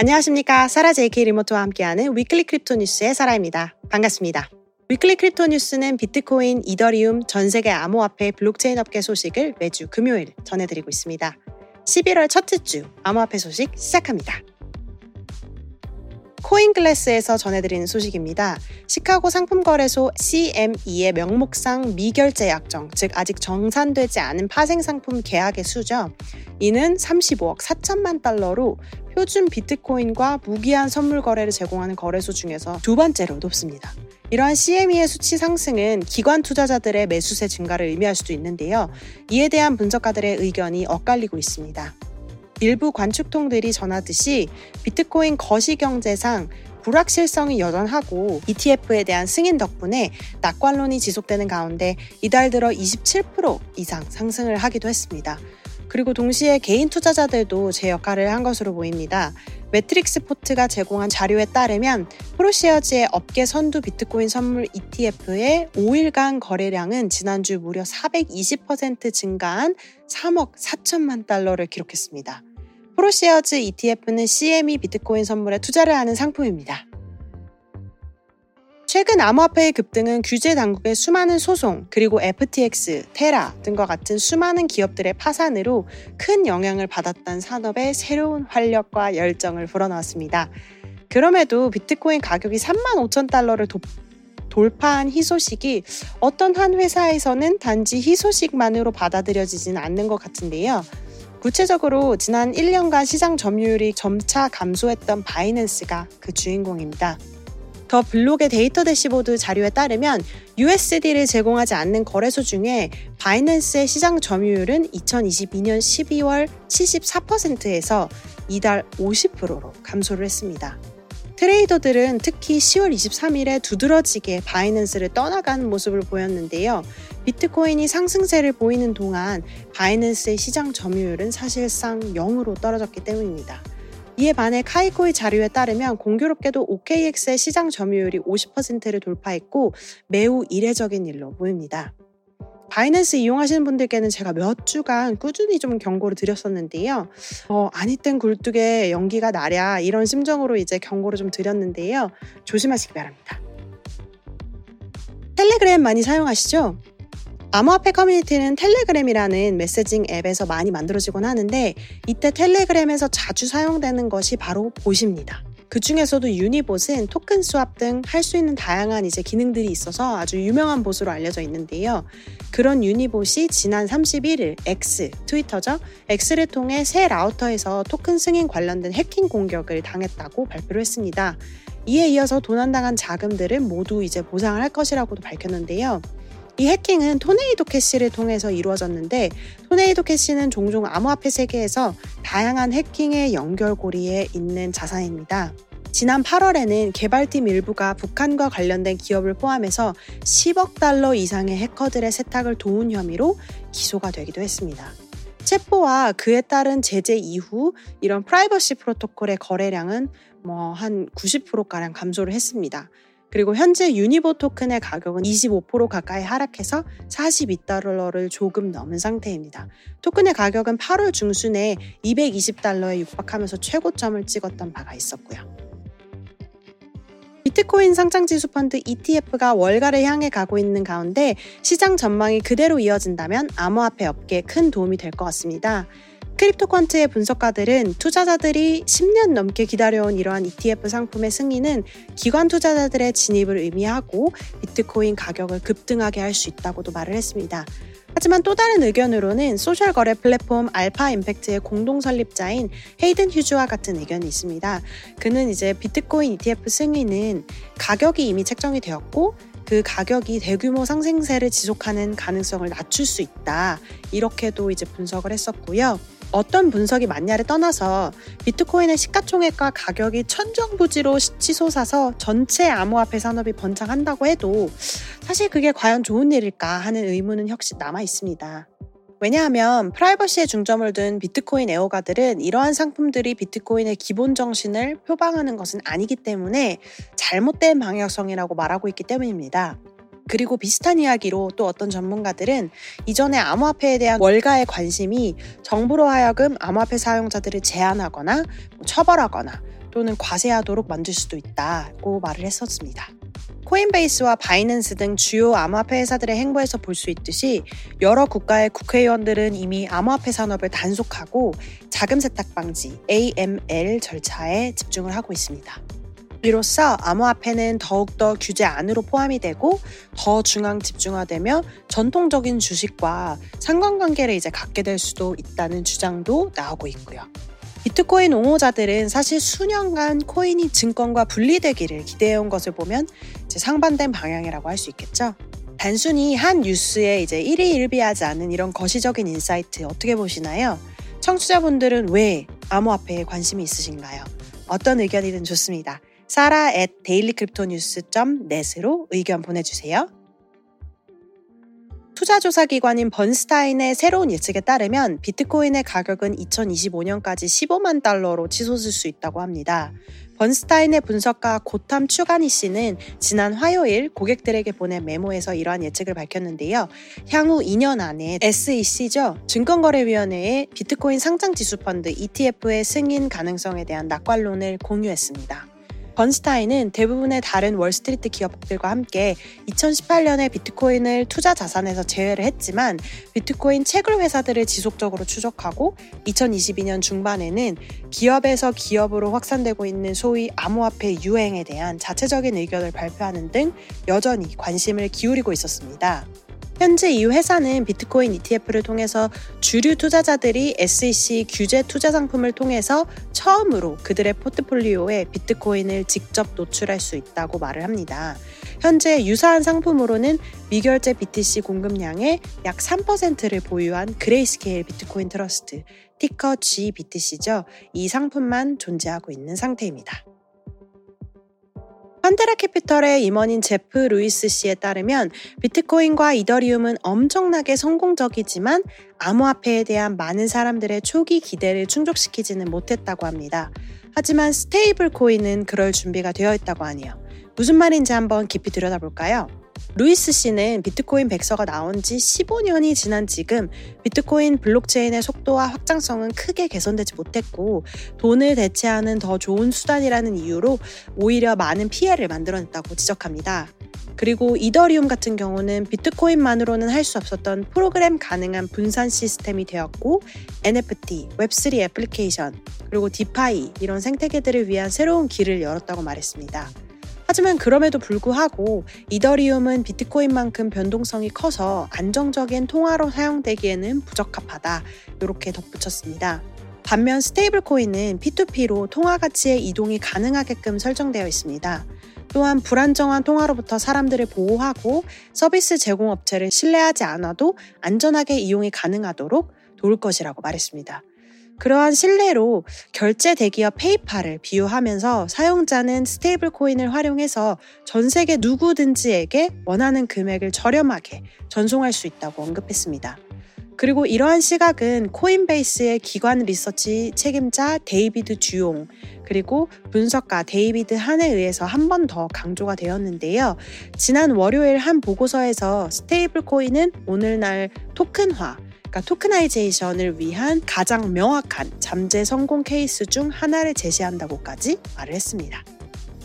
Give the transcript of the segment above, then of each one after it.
안녕하십니까. 사라 JK 리모트와 함께하는 Weekly Crypto 뉴스의 사라입니다. 반갑습니다. Weekly Crypto 뉴스는 비트코인, 이더리움, 전 세계 암호화폐 블록체인 업계 소식을 매주 금요일 전해드리고 있습니다. 11월 첫째 주 암호화폐 소식 시작합니다. 코인글래스에서 전해드리는 소식입니다. 시카고 상품거래소 CME의 명목상 미결제 약정, 즉 아직 정산되지 않은 파생 상품 계약의 수죠. 이는 35억 4천만 달러로 표준 비트코인과 무기한 선물 거래를 제공하는 거래소 중에서 두 번째로 높습니다. 이러한 CME의 수치 상승은 기관 투자자들의 매수세 증가를 의미할 수도 있는데요. 이에 대한 분석가들의 의견이 엇갈리고 있습니다. 일부 관측통들이 전하듯이 비트코인 거시경제상 불확실성이 여전하고 ETF에 대한 승인 덕분에 낙관론이 지속되는 가운데 이달 들어 27% 이상 상승을 하기도 했습니다. 그리고 동시에 개인 투자자들도 제 역할을 한 것으로 보입니다. Matrixport가 제공한 자료에 따르면 ProShares의 업계 선두 비트코인 선물 ETF의 5일간 거래량은 지난주 무려 420% 증가한 3억 4천만 달러를 기록했습니다. ProShares ETF는 CME 비트코인 선물에 투자를 하는 상품입니다. 최근 암호화폐의 급등은 규제 당국의 수많은 소송, 그리고 FTX, 테라 등과 같은 수많은 기업들의 파산으로 큰 영향을 받았던 산업의 새로운 활력과 열정을 불어넣었습니다. 그럼에도 비트코인 가격이 3만 5천 달러를 도, 돌파한 희소식이 어떤 한 회사에서는 단지 희소식만으로 받아들여지지는 않는 것 같은데요. 구체적으로 지난 1년간 시장 점유율이 점차 감소했던 바이낸스가 그 주인공입니다. The Block의 데이터 대시보드 자료에 따르면 USD를 제공하지 않는 거래소 중에 바이낸스의 시장 점유율은 2022년 12월 74%에서 이달 50%로 감소를 했습니다. 트레이더들은 특히 10월 23일에 두드러지게 바이낸스를 떠나가는 모습을 보였는데요. 비트코인이 상승세를 보이는 동안 바이낸스의 시장 점유율은 사실상 0으로 떨어졌기 때문입니다. 이에 반해 카이코의 자료에 따르면 공교롭게도 OKX의 시장 점유율이 50%를 돌파했고 매우 이례적인 일로 보입니다. 바이낸스 이용하시는 분들께는 제가 몇 주간 꾸준히 좀 경고를 드렸었는데요. 어, 아니 땐 굴뚝에 연기가 나랴 이런 심정으로 이제 경고를 좀 드렸는데요. 조심하시기 바랍니다. 텔레그램 많이 사용하시죠? 암호화폐 커뮤니티는 텔레그램이라는 메시징 앱에서 많이 만들어지곤 하는데 이때 텔레그램에서 자주 사용되는 것이 바로 봇입니다. 그 중에서도 유니봇은 토큰 수합 등 할 수 있는 다양한 이제 기능들이 있어서 아주 유명한 봇으로 알려져 있는데요. 그런 유니봇이 지난 31일 X, 트위터죠. X를 통해 새 라우터에서 토큰 승인 관련된 해킹 공격을 당했다고 발표를 했습니다. 이에 이어서 도난당한 자금들은 모두 이제 보상을 할 것이라고도 밝혔는데요. 이 해킹은 토네이도 캐시를 통해서 이루어졌는데 토네이도 캐시는 종종 암호화폐 세계에서 다양한 해킹의 연결고리에 있는 자산입니다. 지난 8월에는 개발팀 일부가 북한과 관련된 기업을 포함해서 10억 달러 이상의 해커들의 세탁을 도운 혐의로 기소가 되기도 했습니다. 체포와 그에 따른 제재 이후 이런 프라이버시 프로토콜의 거래량은 뭐 한 90%가량 감소를 했습니다. 그리고 현재 유니보 토큰의 가격은 25% 가까이 하락해서 42달러를 조금 넘은 상태입니다. 토큰의 가격은 8월 중순에 220달러에 육박하면서 최고점을 찍었던 바가 있었고요. 비트코인 상장지수 펀드 ETF가 월가를 향해 가고 있는 가운데 시장 전망이 그대로 이어진다면 암호화폐 업계에 큰 도움이 될 것 같습니다. 크립토퀀트의 분석가들은 투자자들이 10년 넘게 기다려온 이러한 ETF 상품의 승인은 기관 투자자들의 진입을 의미하고 비트코인 가격을 급등하게 할 수 있다고도 말을 했습니다. 하지만 또 다른 의견으로는 소셜 거래 플랫폼 Alpha Impact의 공동 설립자인 헤이든 휴즈와 같은 의견이 있습니다. 그는 이제 비트코인 ETF 승인은 가격이 이미 책정이 되었고 그 가격이 대규모 상승세를 지속하는 가능성을 낮출 수 있다. 이렇게도 이제 분석을 했었고요. 어떤 분석이 맞냐를 떠나서 비트코인의 시가총액과 가격이 천정부지로 치솟아서 전체 암호화폐 산업이 번창한다고 해도 사실 그게 과연 좋은 일일까 하는 의문은 역시 남아 있습니다. 왜냐하면 프라이버시에 중점을 둔 비트코인 애호가들은 이러한 상품들이 비트코인의 기본 정신을 표방하는 것은 아니기 때문에 잘못된 방향성이라고 말하고 있기 때문입니다. 그리고 비슷한 이야기로 또 어떤 전문가들은 이전에 암호화폐에 대한 월가의 관심이 정부로 하여금 암호화폐 사용자들을 제한하거나 뭐 처벌하거나 또는 과세하도록 만들 수도 있다고 말을 했었습니다. 코인베이스와 바이낸스 등 주요 암호화폐 회사들의 행보에서 볼 수 있듯이 여러 국가의 국회의원들은 이미 암호화폐 산업을 단속하고 자금 세탁 방지 AML 절차에 집중을 하고 있습니다. 이로써 암호화폐는 더욱더 규제 안으로 포함이 되고 더 중앙 집중화되며 전통적인 주식과 상관관계를 이제 갖게 될 수도 있다는 주장도 나오고 있고요. 비트코인 옹호자들은 사실 수년간 코인이 증권과 분리되기를 기대해온 것을 보면 상반된 방향이라고 할 수 있겠죠. 단순히 한 뉴스에 이제 일희일비하지 않은 이런 거시적인 insight 어떻게 보시나요? 청취자분들은 왜 암호화폐에 관심이 있으신가요? 어떤 의견이든 좋습니다. Sarah at dailycryptonews.net으로 의견 보내주세요. 투자조사기관인 번스타인의 새로운 예측에 따르면 비트코인의 가격은 2025년까지 15만 달러로 치솟을 수 있다고 합니다. 번스타인의 분석가 고탐 추가니 씨는 지난 화요일 고객들에게 보낸 메모에서 이러한 예측을 밝혔는데요. 향후 2년 안에 SEC죠. 증권거래위원회의 비트코인 상장지수 펀드 ETF의 승인 가능성에 대한 낙관론을 공유했습니다. 번스타인은 대부분의 다른 월스트리트 기업들과 함께 2018년에 비트코인을 투자 자산에서 제외를 했지만 비트코인 채굴 회사들을 지속적으로 추적하고 2022년 중반에는 기업에서 기업으로 확산되고 있는 소위 암호화폐 유행에 대한 자체적인 의견을 발표하는 등 여전히 관심을 기울이고 있었습니다. 현재 이 회사는 비트코인 ETF를 통해서 주류 투자자들이 SEC 규제 투자 상품을 통해서 처음으로 그들의 포트폴리오에 비트코인을 직접 노출할 수 있다고 말을 합니다. 현재 유사한 상품으로는 미결제 BTC 공급량의 약 3%를 보유한 그레이스케일 비트코인 트러스트, ticker GBTC죠. 이 상품만 존재하고 있는 상태입니다. 판테라 캐피털의 임원인 제프 루이스 씨에 따르면 비트코인과 이더리움은 엄청나게 성공적이지만 암호화폐에 대한 많은 사람들의 초기 기대를 충족시키지는 못했다고 합니다. 하지만 스테이블 코인은 그럴 준비가 되어 있다고 하네요. 무슨 말인지 한번 깊이 들여다볼까요? 루이스 씨는 비트코인 백서가 나온 지 15년이 지난 지금 비트코인 블록체인의 속도와 확장성은 크게 개선되지 못했고 돈을 대체하는 더 좋은 수단이라는 이유로 오히려 많은 피해를 만들어냈다고 지적합니다. 그리고 이더리움 같은 경우는 비트코인만으로는 할 수 없었던 프로그램 가능한 분산 시스템이 되었고 NFT, 웹3 애플리케이션, 그리고 디파이 이런 생태계들을 위한 새로운 길을 열었다고 말했습니다. 하지만 그럼에도 불구하고 이더리움은 비트코인만큼 변동성이 커서 안정적인 통화로 사용되기에는 부적합하다. 이렇게 덧붙였습니다. 반면 스테이블 코인은 P2P로 통화 가치의 이동이 가능하게끔 설정되어 있습니다. 또한 불안정한 통화로부터 사람들을 보호하고 서비스 제공업체를 신뢰하지 않아도 안전하게 이용이 가능하도록 도울 것이라고 말했습니다. 그러한 신뢰로 결제 대기업 페이팔을 비유하면서 사용자는 스테이블 코인을 활용해서 전 세계 누구든지에게 원하는 금액을 저렴하게 전송할 수 있다고 언급했습니다. 그리고 이러한 시각은 코인베이스의 기관 리서치 책임자 데이비드 듀옹 그리고 분석가 데이비드 한에 의해서 한 번 더 강조가 되었는데요. 지난 월요일 한 보고서에서 스테이블 코인은 오늘날 토큰화 그러니까 tokenization을 위한 가장 명확한 잠재 성공 케이스 중 하나를 제시한다고까지 말을 했습니다.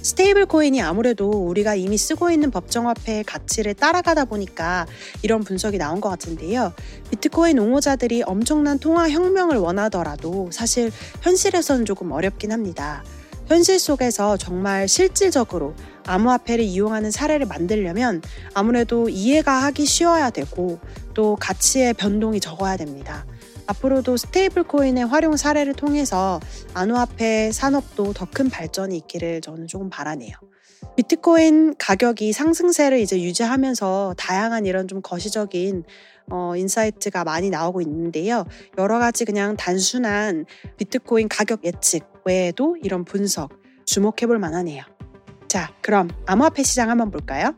스테이블 코인이 아무래도 우리가 이미 쓰고 있는 법정화폐의 가치를 따라가다 보니까 이런 분석이 나온 것 같은데요. 비트코인 옹호자들이 엄청난 통화 혁명을 원하더라도 사실 현실에서는 조금 어렵긴 합니다. 현실 속에서 정말 실질적으로 암호화폐를 이용하는 사례를 만들려면 아무래도 이해가 하기 쉬워야 되고 또 가치의 변동이 적어야 됩니다. 앞으로도 스테이블 코인의 활용 사례를 통해서 암호화폐 산업도 더 큰 발전이 있기를 저는 조금 바라네요. 비트코인 가격이 상승세를 이제 유지하면서 다양한 이런 좀 거시적인 어, insight가 많이 나오고 있는데요. 여러 가지 그냥 단순한 비트코인 가격 예측 외에도 이런 분석 주목해 볼 만하네요. 자, 그럼 암호화폐 시장 한번 볼까요?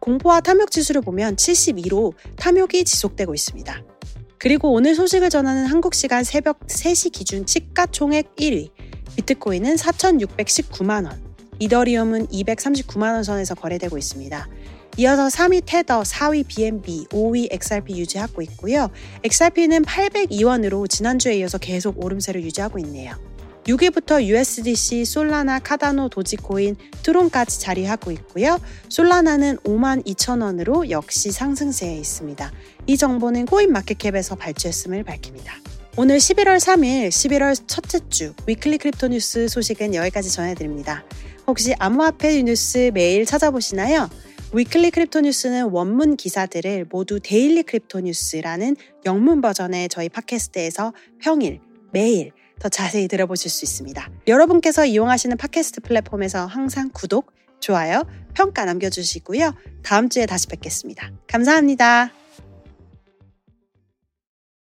공포와 탐욕 지수를 보면 72로 탐욕이 지속되고 있습니다. 그리고 오늘 소식을 전하는 한국 시간 새벽 3시 기준 시가 총액 1위, 비트코인은 4,619만 원, 이더리움은 239만 원 선에서 거래되고 있습니다. 이어서 3위 테더, 4위 BNB, 5위 XRP 유지하고 있고요. XRP는 802원으로 지난주에 이어서 계속 오름세를 유지하고 있네요. 6위부터 USDC, 솔라나, 카다노, 도지코인, 트론까지 자리하고 있고요. 솔라나는 5만 2천 원으로 역시 상승세에 있습니다. 이 정보는 코인마켓캡에서 발췌했음을 밝힙니다. 오늘 11월 3일, 11월 첫째 주 Weekly Crypto News 소식은 여기까지 전해드립니다. 혹시 암호화폐 뉴스 매일 찾아보시나요? Weekly Crypto News는 원문 기사들을 모두 Daily Crypto News라는 영문 버전의 저희 팟캐스트에서 평일, 매일 더 자세히 들어보실 수 있습니다. 여러분께서 이용하시는 팟캐스트 플랫폼에서 항상 구독, 좋아요, 평가 남겨주시고요. 다음 주에 다시 뵙겠습니다. 감사합니다.